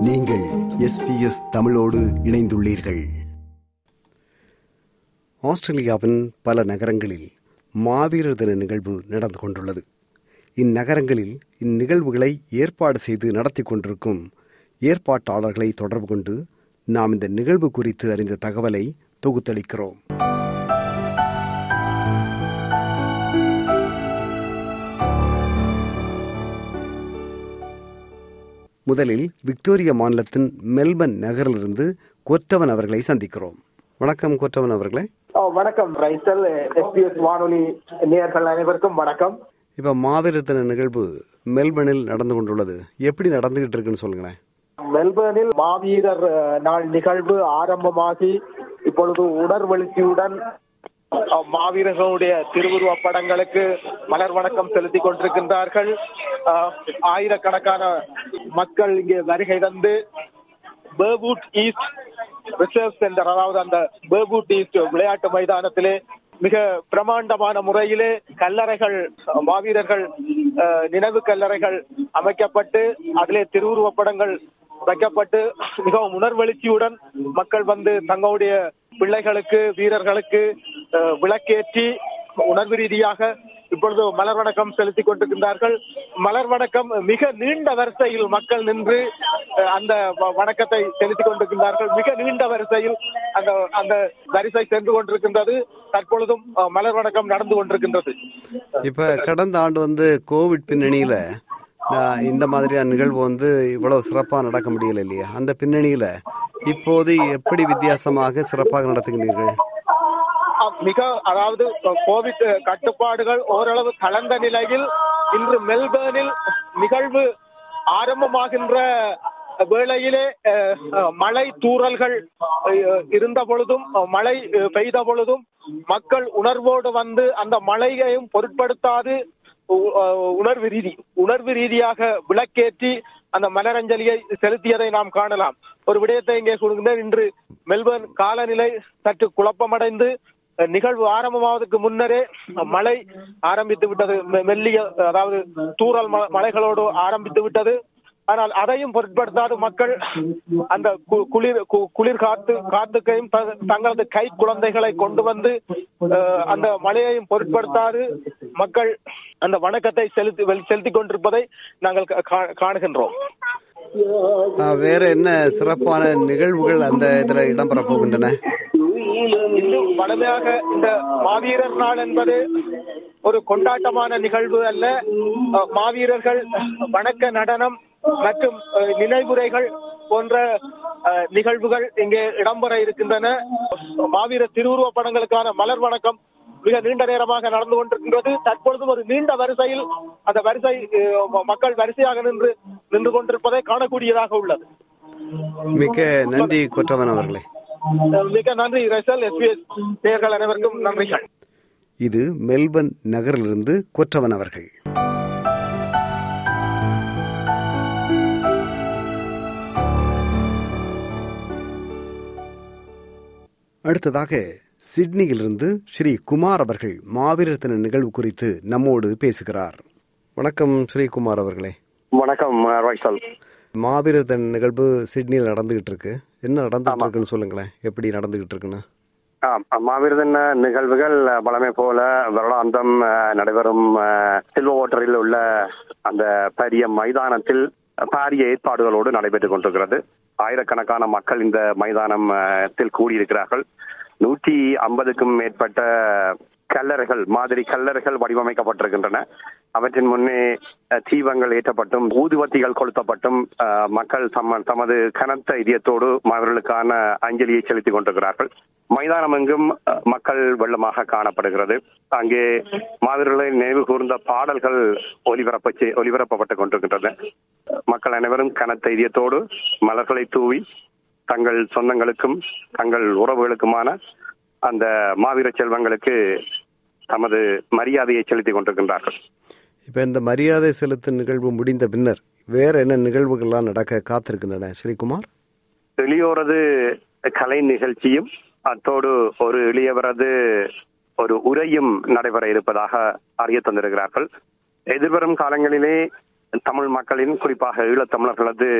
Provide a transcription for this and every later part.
நீங்கள் எஸ்பிஎஸ் தமிழோடு இணைந்துள்ளீர்கள். ஆஸ்திரேலியாவின் பல நகரங்களில் மாவீரர் தின நிகழ்வு நடந்து கொண்டுள்ளது. இந்நகரங்களில் இந்நிகழ்வுகளை ஏற்பாடு செய்து நடத்தி கொண்டிருக்கும் ஏற்பாட்டாளர்களை தொடர்பு கொண்டு நாம் இந்த நிகழ்வு குறித்து அறிந்த தகவலை தொகுத்தளிக்கிறோம். முதலில் விக்டோரியா மாநிலத்தின் மெல்பர்ன் நகரிலிருந்து கொற்றவன் அவர்களை சந்திக்கிறோம். வணக்கம் கொற்றவன் அவர்களே. வணக்கம் ரைசல் எஸ்பிஎஸ் வானொலி நேயர்கள் அனைவருக்கும் வணக்கம். இப்ப மாவீரர் தின நிகழ்வு மெல்பர்னில் நடந்து கொண்டுள்ளது. எப்படி நடந்துகிட்டு இருக்குன்னு சொல்லுங்களேன். மெல்பர்னில் மாவீரர் நாள் நிகழ்வு ஆரம்பமாகி இப்பொழுது அஹ், மாவீரர்களுடைய திருவுருவ படங்களுக்கு மலர் வணக்கம் செலுத்திக் கொண்டிருக்கின்றார்கள். ஆயிரக்கணக்கான மக்கள் இங்கே வருகை தந்து பேர்வுட் ஈஸ்ட் ரிசர்வ் சென்டர் அதாவது அந்த பேர்வுட் ஈஸ்ட் விளையாட்டு மைதானத்திலே மிக பிரமாண்டமான முறையிலே கல்லறைகள் மாவீரர்கள் நினைவு கல்லறைகள் அமைக்கப்பட்டு அதிலே திருவுருவப் படங்கள் வைக்கப்பட்டு மிகவும் உணர்வெழுச்சியுடன் மக்கள் வந்து தங்களுடைய பிள்ளைகளுக்கு வீரர்களுக்கு அஹ், விளக்கேற்றி உணர்வு ரீதியாக இப்பொழுது மலர் வணக்கம் செலுத்திக் கொண்டிருக்கின்றார்கள். மலர் வணக்கம் மிக நீண்ட வரிசையில் மக்கள் நின்று அந்த வ- வணக்கத்தை செலுத்திக் கொண்டிருக்கின்றார்கள். மிக நீண்ட வரிசையில் அந்த அந்த வரிசை சென்று கொண்டிருக்கின்றது. தற்பொழுதும் மலர் வணக்கம் நடந்து கொண்டிருக்கின்றது. இப்ப கடந்த ஆண்டு வந்து கோவிட் பின்னணியில இந்த மாதிரியான நிகழ்வு வந்து இவ்வளவு சிறப்பா நடக்க முடியல இல்லையா? அந்த பின்னணியில இப்போது எப்படி வித்தியாசமாக சிறப்பாக நடத்துகின்றீர்கள்? மிக அதாவது கோவிட் கட்டுப்பாடுகள் ஓரளவு கலந்த நிலையில் இன்று மெல்பர்னில் நிகழ்வு ஆரம்பமாகின்ற வேளையிலே மழை தூறல்கள் இருந்த பொழுதும் மழை பெய்த பொழுதும் மக்கள் உணர்வோடு வந்து அந்த மழையையும் பொருட்படுத்தாது உணர்வு ரீதி உணர்வு ரீதியாக விளக்கேற்றி அந்த மலரஞ்சலியை செலுத்தியதை நாம் காணலாம். ஒரு விடயத்தை இங்கே கொடுக்கின்றேன் இன்று மெல்பர்ன் காலநிலை சற்று குழப்பமடைந்து நிகழ்வு ஆரம்பமாவதற்கு முன்னரே மழை ஆரம்பித்து விட்டது. மெல்லிய அதாவது தூறல் ம- மலைகளோடு ஆரம்பித்து விட்டது. ஆனால் அதையும் பொருட்படுத்தாத மக்கள் அந்த குளிர் குளிர் காத்து காத்துக்கையும் தங்களது கை குழந்தைகளை கொண்டு வந்து அஹ், அந்த மழையையும் பொருட்படுத்தாது. மக்கள் அந்த வணக்கத்தை செலுத்தி வெல்- செலுத்திக் கொண்டிருப்பதை நாங்கள் கா- கா- காணுகின்றோம். வேற என்ன சிறப்பான நிகழ்வுகள் அந்த இதுல இடம்பெற போகின்றன? இன்னும் வலிமையாக இந்த மாவீரர் நாள் என்பது ஒரு கொண்டாட்டமான நிகழ்வு அல்ல. மாவீரர்கள் வணக்க நடனம் மற்றும் நினைவுரைகள் போன்ற நிகழ்வுகள் இங்கே இடம்பெற இருக்கின்றன. மாவீர திருவுருவ படங்களுக்கான மலர் வணக்கம் மிக நீண்ட நேரமாக நடந்து கொண்டிருக்கின்றது. தற்பொழுதும் ஒரு நீண்ட வரிசையில் அந்த வரிசை மக்கள் வரிசையாக நின்று நின்று கொண்டிருப்பதை காணக்கூடியதாக உள்ளது. மிக்க நன்றி குற்றவன் அவர்களே. மிக நன்றி ரசல் எஸ்பிஎஸ் நேயர்கள் அனைவருக்கும் நன்றிகள். இது மெல்பர்ன் நகரிலிருந்து கொற்றவன் அவர்கள். அடுத்ததாக சிட்னியிலிருந்து ஸ்ரீ குமார் அவர்கள் மாவீரர் தின நிகழ்வு குறித்து நம்மோடு பேசுகிறார். வணக்கம் ஸ்ரீ குமார் அவர்களே. வணக்கம் ராய்சல் மாவீரர் தின நிகழ்வு சிட்னியில் நடந்துகிட்டு இருக்கு. என்ன நடந்துகிட்டு இருக்குன்னு சொல்லுங்களேன். எப்படி நடந்துகிட்டு இருக்குன்னு? மாவீரதன் நிகழ்வுகள் வளமை போல வருடாந்தம் நடைபெறும் சில்வர் ஓட்டரில் உள்ள அந்த பெரிய மைதானத்தில் பாரிய ஏற்பாடுகளோடு நடைபெற்றுக் கொண்டிருக்கிறது. ஆயிரக்கணக்கான மக்கள் இந்த மைதானத்தில் கூடியிருக்கிறார்கள். நூற்றி ஐம்பதுக்கும் மேற்பட்ட கல்லறைகள் மாதிரி கல்லறைகள் வடிவமைக்கப்பட்டிருக்கின்றன. அவற்றின் முன்னே தீபங்கள் ஏற்றப்பட்டும் ஊதுவத்திகள் கொளுத்தப்பட்டும் அஹ், மக்கள் தம தமது கனத்த இதயத்தோடு அவர்களுக்கான அஞ்சலியை செலுத்திக் கொண்டிருக்கிறார்கள். மைதானம் எங்கும் அஹ், மக்கள் வெள்ளமாக காணப்படுகிறது. அங்கே மாவீரர்களை நினைவு கூர்ந்த பாடல்கள் ஒலிபரப்ப ஒலிபரப்பப்பட்டுக் கொண்டிருக்கின்றன. மக்கள் அனைவரும் கனத்த இதயத்தோடு மலர்களை தூவி தங்கள் சொந்தங்களுக்கும் தங்கள் உறவுகளுக்குமான அந்த மாவீர செல்வங்களுக்கு தமது மரியாதையை செலுத்திக் கொண்டிருக்கின்றார்கள். இப்ப இந்த மரியாதை செலுத்தும் நிகழ்வு முடிந்த பின்னர் வேற என்ன நிகழ்வுகள்லாம் நடக்க காத்திருக்கின்றன ஸ்ரீகுமார்? எளியோரது கலை நிகழ்ச்சியும் அத்தோடு ஒரு எளியவரது ஒரு உரையும் நடைபெற இருப்பதாக அறிய தந்திருக்கிறார்கள். எதிர்வரும் காலங்களிலே தமிழ் மக்களின் குறிப்பாக ஈழத்தமிழர்களது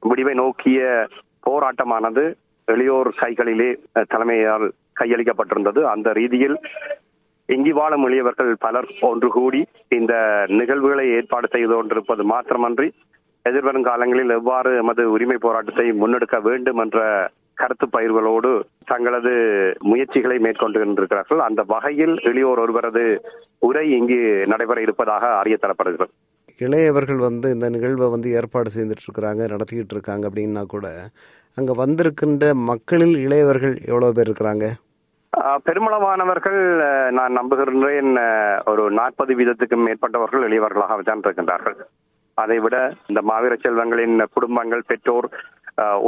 விடிவை நோக்கிய போராட்டமானது எளியோர் கைகளிலே தலைமையால் கையளிக்கப்பட்டிருந்தது. அந்த ரீதியில் இங்கி வாழும் எளியவர்கள் பலர் ஒன்று கூடி இந்த நிகழ்வுகளை ஏற்பாடு செய்து கொண்டிருப்பது மாத்திரமன்றி எதிர்வரும் காலங்களில் எவ்வாறு எமது உரிமை போராட்டத்தை முன்னெடுக்க வேண்டும் என்ற கருத்து பயிர்களோடு தங்களது முயற்சிகளை மேற்கொண்டு கொண்டிருக்கிறார்கள் அந்த வகையில் எளியோர் ஒருவரது உரை இங்கு நடைபெற இருப்பதாக அறிய தரப்படுகிறது இளையவர்கள் வந்து இந்த நிகழ்வை வந்து ஏற்பாடு செய்துட்டு இருக்கிறாங்க நடத்திக்கிட்டு இருக்காங்க அப்படின்னா கூட அங்க வந்திருக்கின்ற மக்களில் இளையவர்கள் எவ்வளவு பேர் இருக்கிறாங்க? பெருமளவானவர்கள் நான் நம்புகின்றேன் ஆஹ் ஒரு நாற்பது வீதத்துக்கும் மேற்பட்டவர்கள் எளியவர்களாக தான் இருக்கின்றார்கள் அதை விட இந்த மாவீர செல்வங்களின் குடும்பங்கள் பெற்றோர்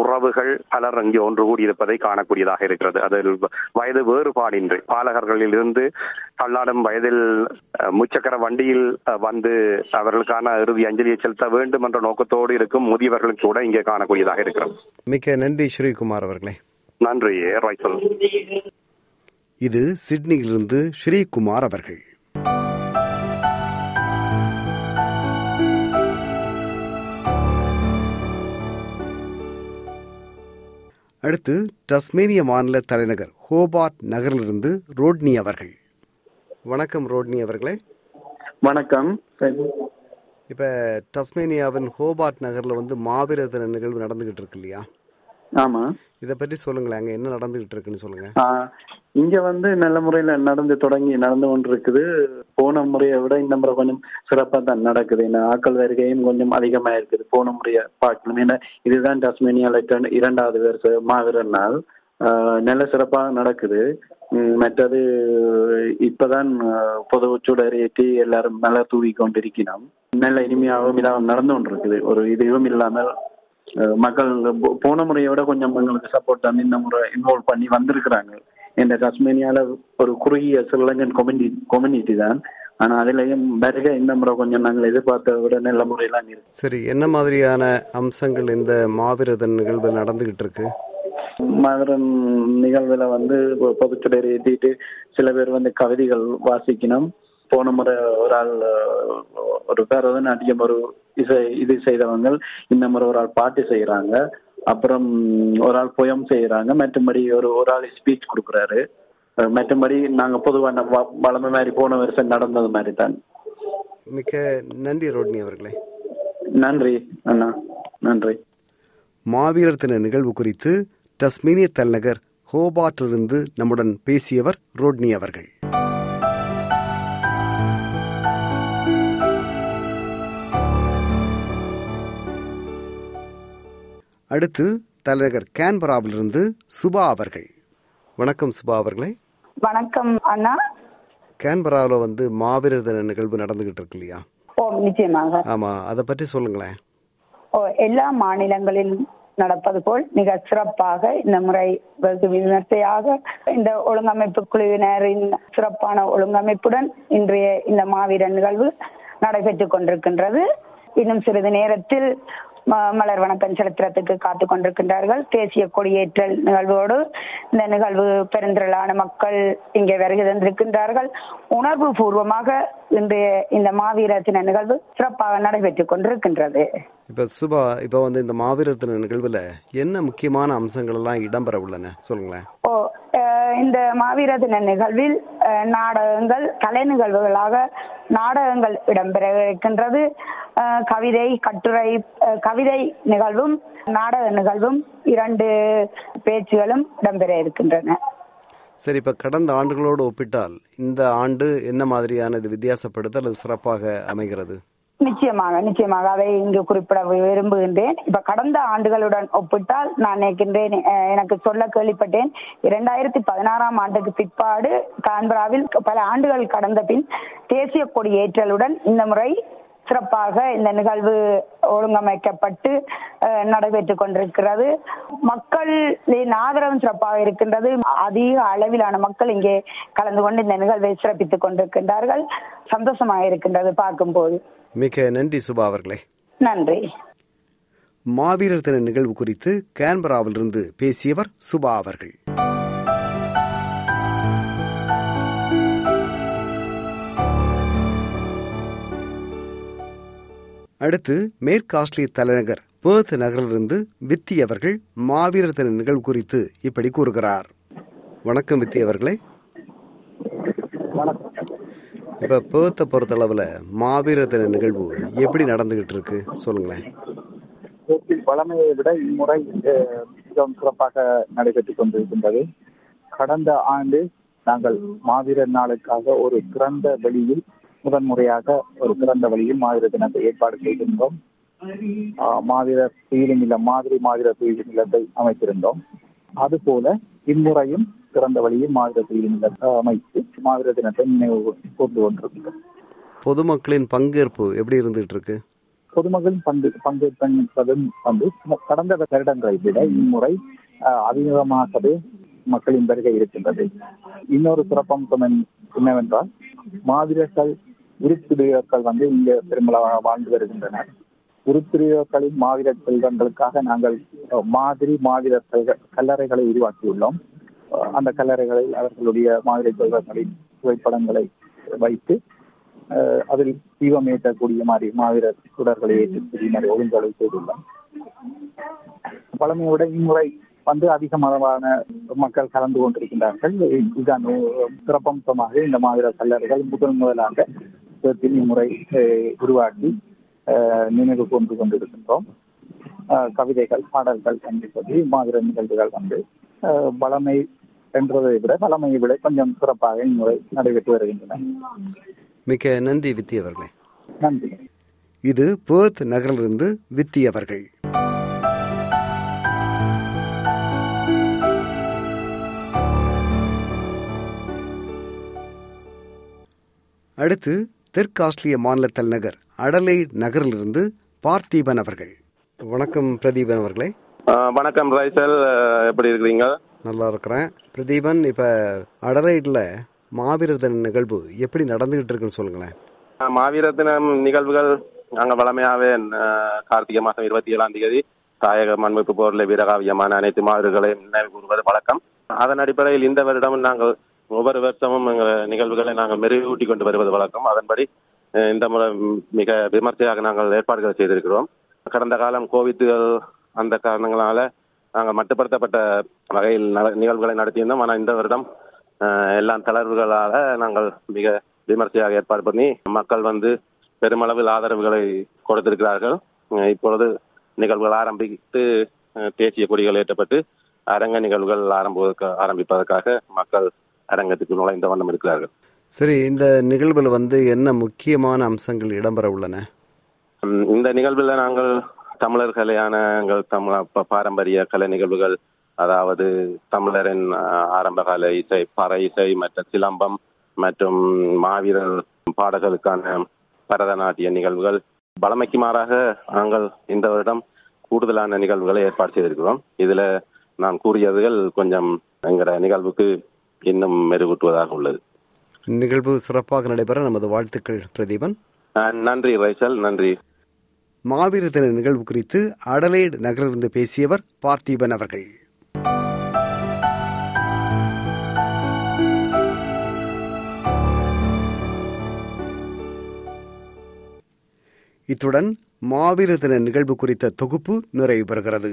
உறவுகள் பலர் இங்கே ஒன்று கூடியிருப்பதை காணக்கூடியதாக இருக்கிறது. அதில் வயது வேறுபாடின்றி பாலகர்களில் இருந்து தள்ளாடும் வயதில் முச்சக்கர வண்டியில் வந்து அவர்களுக்கான இறுதி அஞ்சலியை செலுத்த வேண்டும் என்ற நோக்கத்தோடு இருக்கும் முதியவர்களுக்கு கூட இங்கே காணக்கூடியதாக இருக்கிறது மிக்க நன்றி ஸ்ரீகுமார் அவர்களே. நன்றி ராய்சல் இது சிட்னியிலிருந்து ஸ்ரீகுமார் அவர்கள். அடுத்து டஸ்மேனிய மாநில தலைநகர் ஹோபார்ட் நகரிலிருந்து ரோட்னி அவர்கள். வணக்கம் ரோட்னி அவர்களே. வணக்கம். இப்ப டஸ்மேனியாவின் ஹோபார்ட் நகர்ல வந்து மாவீரர் தின நிகழ்வு நடந்துகிட்டு இருக்கு இல்லையா? ஆமா. இதை பற்றி சொல்லுங்களேன். அங்க என்ன நடந்துகிட்டு இருக்குன்னு சொல்லுங்க. இங்க வந்து நல்ல முறையில நடந்து தொடங்கி நடந்து கொண்டிருக்குது. போன முறையை விட இந்த முறை கொஞ்சம் சிறப்பா தான் நடக்குது. ஏன்னா ஆக்கள் வருகையும் கொஞ்சம் அதிகமா இருக்குது. போன முறையை பார்க்கணும். ஏன்னா இதுதான் டஸ்மேனியால இரண்டு- இரண்டாவது வருஷ மாவீரர் நாள். நல்ல சிறப்பா நடக்குது. மற்றது இப்பதான் பொது சுடரேற்றி எல்லாரும் நல்லா தூவி கொண்டிருக்கிறோம். நல்ல இனிமையாகவும் இதாகவும் நடந்து கொண்டிருக்குது. ஒரு இதுவும் இல்லாமல் மக்கள் போன முறையை விட கொஞ்சம் எங்களுக்கு சப்போர்ட் பண்ணி இந்த முறை இன்வால்வ் பண்ணி வந்திருக்கிறாங்க. இந்த டஸ்மேனியால ஒரு குறுகிய ஸ்ரீலங்கன் கம்யூனிட்டி கம்யூனிட்டி தான். ஆனா அதுலயும் வருகை இந்த முறை கொஞ்சம் நாங்கள் எதிர்பார்த்ததை விட நல்ல முறையெல்லாம் இருக்கு. சரி என்ன மாதிரியான அம்சங்கள் இந்த மாவீரர் தின நிகழ்வு நடந்துகிட்டு இருக்கு? மகரன் நிகழ்வுல வந்து பொதுச்சுடர் ஏற்றிட்டு சில பேர் வந்து கவிதைகள் வாசிக்கணும். போன முறை ஒரு ஆள் ஒரு பரதநாட்டியம் ஒரு இசை இது செய்தவங்க இந்த முறை ஒரு ஆள் பாட்டு செய்யறாங்க அப்புறம் ஒரு ஆள் புயம் செய்யறாங்க மற்றபடி ஒரு ஒரு ஆள் ஸ்பீச் கொடுக்குறாரு. மற்றபடி நாங்க பொதுவான வ- வளமை மாதிரி போன வருஷம் நடந்தது மாதிரி தான் மிக்க நன்றி ரோட்னி அவர்களே. நன்றி அண்ணா. நன்றி. மாவீரர் தின நிகழ்வு குறித்து டஸ்மேனிய தலைநகர் ஹோபார்ட்டிலிருந்து நம்முடன் பேசியவர் ரோட்னி அவர்கள். அடுத்து தலைநகர் கேன்பராவிலிருந்து சுபா அவர்கள். வணக்கம் சுபா அவர்களே. வணக்கம் அண்ணா. கேன்பராவில் வந்து மாவீரர் தின நிகழ்வு நடந்துகிட்டு இருக்கு இல்லையா? ஓ நிச்சயமாக. ஆமா அதை பற்றி சொல்லுங்களேன். ஓ எல்லா மாநிலங்களிலும் நடப்பது போல் மிக சிறப்பாக இந்த முறை வெகு விமர்சையாக இந்த ஒழுங்கமைப்பு குழுவினரின் சிறப்பான ஒழுங்கமைப்புடன் இன்றைய இந்த மாவீரர் நிகழ்வு நடைபெற்றுக் கொண்டிருக்கின்றது. இன்னும் சிறிது நேரத்தில் மலர் வணக்கம் செலுத்துறதுக்கு காத்து கொண்டிருக்கின்றார்கள். தேசிய கொடியேற்றல் நிகழ்வோடு இந்த நிகழ்வு பெருந்திரளான மக்கள் இங்கே வருகை தந்திருக்கின்றார்கள். உணர்வு பூர்வமாக இன்றைய இந்த மாவீரர் தின நிகழ்வு சிறப்பாக நடைபெற்றுக் கொண்டிருக்கின்றது. இப்ப சுபா இப்ப வந்து இந்த மாவீரர் தின நிகழ்வுல என்ன முக்கியமான அம்சங்கள் எல்லாம் இடம்பெற உள்ளன? சொல்லுங்களேன். ஓ இந்த மாவீர தின நிகழ்வில் நாடகங்கள் கலை நிகழ்வுகளாக நாடகங்கள் இடம்பெற இருக்கின்றது கவிதை கட்டுரை அஹ், கவிதை நிகழ்வும் நாடக நிகழ்வும் இரண்டு பேச்சுகளும் இடம்பெற இருக்கின்றன சரி இப்ப கடந்த ஆண்டுகளோடு ஒப்பிட்டால் இந்த ஆண்டு என்ன மாதிரியான இது வித்தியாசப்படுத்த அல்லது சிறப்பாக அமைகிறது? நிச்சயமாக நிச்சயமாக. அதை இங்கு குறிப்பிட விரும்புகின்றேன். இப்ப கடந்த ஆண்டுகளுடன் ஒப்பிட்டால் நான் நினைக்கின்றேன் எனக்கு சொல்ல கேள்விப்பட்டேன். இரண்டாயிரத்தி பதினாறாம் ஆண்டுக்கு பிற்பாடு கான்பராவில் பல ஆண்டுகள் கடந்த பின் தேசிய கொடி ஏற்றலுடன் இந்த முறை சிறப்பாக இந்த நிகழ்வு ஒழுங்கமைக்கப்பட்டு அஹ், நடைபெற்றுக் கொண்டிருக்கிறது. மக்களின் ஆதரவும் சிறப்பாக இருக்கின்றது. அதிக அளவிலான மக்கள் இங்கே கலந்து கொண்டு இந்த நிகழ்வை சிறப்பித்துக் கொண்டிருக்கின்றார்கள். சந்தோஷமாக இருக்கின்றது பார்க்கும்போது. மிக நன்றி சுபா அவர்களே. நன்றி. மாவீரர் தின நிகழ்வு குறித்து கேன்பராவிலிருந்து பேசியவர் சுபா அவர்கள். அடுத்து மேற்கு ஆஸ்திரேலிய தலைநகர் பேர்த் நகரிலிருந்து வித்தி அவர்கள் மாவீரர் தின நிகழ்வு குறித்து இப்படி கூறுகிறார். வணக்கம் வித்தி அவர்களே. இப்ப பேர்த்தை பொறுத்தளவுல மாவீர தின நிகழ்வு எப்படி நடந்துகிட்டு இருக்கு சொல்லுங்களேன். போட்டில் வளமையை விட இம்முறை அஹ், மிகவும் சிறப்பாக நடைபெற்றுக் கொண்டிருக்கின்றது. கடந்த ஆண்டு நாங்கள் மாவீரர் நாளுக்காக ஒரு திறந்த வழியில் முதன்முறையாக ஒரு திறந்த வழியில் மாவீர தினத்தை ஏற்பாடு செய்திருந்தோம். ஆஹ், மாவீரர் துயிலும் இல்லம் மாதிரி மாவீரர் துயிலும் இல்லத்தை அமைத்திருந்தோம். அதுபோல இம்முறையும் திறந்த வழியில் மாவீரர் துயிலும் இல்லத்தை அமைத்து மாவீரர் தினத்தை நினைவு கூர்ந்து பொதுமக்களின் பங்கேற்பு எப்படி இருந்துகிட்டு இருக்கு பொதுமக்களின் பங்கு பங்கேற்பதும் வந்து கடந்த வருடங்களை விட இம்முறை அதிகமாகவே மக்களின் வருகை இருக்கின்றது. இன்னொரு சிறப்பம்சம் என்- என்னவென்றால் மாவீரர்கள் உருப்பிடியர்கள் வந்து இங்கே பெருமளவாக வாழ்ந்து வருகின்றனர். உருப்பிடியர்களின் மாவீரர் செல்வங்களுக்காக நாங்கள் மாதிரி மாவீரர் செல்வ- கல்லறைகளை உருவாக்கியுள்ளோம். அந்த கல்லறைகளில் அவர்களுடைய மாதிரி செல்வங்களின் புகைப்படங்களை வைத்து அஹ் அதில் தீபம் ஏற்றக்கூடிய மாதிரி மாவீரர் சுடர்களை ஏற்றக்கூடிய மாதிரி ஒழுங்குகளை செய்துள்ளோம் பழமையோட இம்முறை வந்து அதிக அளவான மக்கள் கலந்து கொண்டிருக்கின்றார்கள். இதுதான் சிறப்பம்சமாக இந்த மாவீரர் கல்லறைகள் முதல் முதலாக இம்முறை அஹ், உருவாக்கி நினைவு கொண்டு கொண்டிருக்கின்றோம். கவிதைகள் பாடல்கள் என்று மாவீரர் நிகழ்வுகள் வந்து அஹ், பழமை என்றதை விட பழமையை விட கொஞ்சம் சிறப்பாக இம்முறை நடைபெற்று வருகின்றன. மிக்க நன்றி வித்தி அவர்களே. நன்றி. இது பேர்த் நகரிலிருந்து வித்தி அவர்கள். அடுத்து தெற்கு ஆஸ்திரேலிய மாநில தலைநகர் அடலை நகரிலிருந்து பார்த்தீபன் அவர்கள். வணக்கம் பிரதீபன் அவர்களே. வணக்கம் ரைசல். எப்படி இருக்கிறீங்க? நல்லா இருக்கிறேன் பிரதீபன் இப்ப அடலைட்ல மாவீரர் தின நிகழ்வு எப்படி நடந்துகிட்டு இருக்குன்னு சொல்லுங்களேன். மாவீரர் தினம் நிகழ்வுகள் நாங்க வளமையாவே கார்த்திகை மாதம் இருபத்தி ஏழாம் தேதி தாயக மண்மிப்பு போரில் வீரகாவியமான அனைத்து மாவீரர்களையும் நினைவு கூறுவது வழக்கம். அதன் அடிப்படையில் இந்த வருடம் நாங்கள் ஒவ்வொரு வருஷமும் எங்கள் நிகழ்வுகளை நாங்கள் மெருகூட்டி கொண்டு வருவது வழக்கம். அதன்படி இந்த முறை மிக விமர்சையாக நாங்கள் ஏற்பாடுகள் செய்திருக்கிறோம். கடந்த காலம் கோவித்துகள் அந்த காரணங்களால நாங்கள் மட்டுப்படுத்தப்பட்ட வகையில் நிகழ்வுகளை நடத்தியிருந்தோம். ஆனால் இந்த வருடம் எல்லாம் தளர்வுகளால நாங்கள் மிக விமர்சையாக ஏற்பாடு பண்ணி மக்கள் வந்து பெருமளவில் ஆதரவுகளை கொடுத்திருக்கிறார்கள். இப்பொழுது நிகழ்வுகள் ஆரம்பித்து தேசிய கொடிகள் ஏற்றப்பட்டு அரங்க நிகழ்வுகள் ஆரம்புவதற்கு ஆரம்பிப்பதற்காக மக்கள் அரங்கத்துக்கு நுழைந்த வண்ணம் இருக்கிறார்கள். சரி இந்த நிகழ்வுல வந்து என்ன முக்கியமான அம்சங்கள் இடம்பெற உள்ளன? இந்த நிகழ்வில் நாங்கள் தமிழர் கலையான எங்கள் தமிழ் பாரம்பரிய கலை நிகழ்வுகள் அதாவது தமிழரின் ஆரம்பகால இசை பறை இசை மற்ற சிலம்பம் மற்றும் மாவீரர் பாடல்களுக்கான பரதநாட்டிய நிகழ்வுகள். பழமைக்கு மாறாக நாங்கள் இந்த வருடம் கூடுதலான நிகழ்வுகளை ஏற்பாடு செய்திருக்கிறோம். இதுல நான் கூறியதுகள் கொஞ்சம் எங்கிற நிகழ்வுக்கு இன்னும் மெருகூட்டுவதாக உள்ளது. நிகழ்வு சிறப்பாக நடைபெற நமது வாழ்த்துக்கள் பிரதீபன். நன்றி ரைசல் நன்றி. மாவீர தின நிகழ்வு குறித்து அடலேடு நகரிலிருந்து பேசியவர் பார்த்தீபன் அவர்கள். இத்துடன் மாவீர தின நிகழ்வு குறித்த தொகுப்பு நிறைவு பெறுகிறது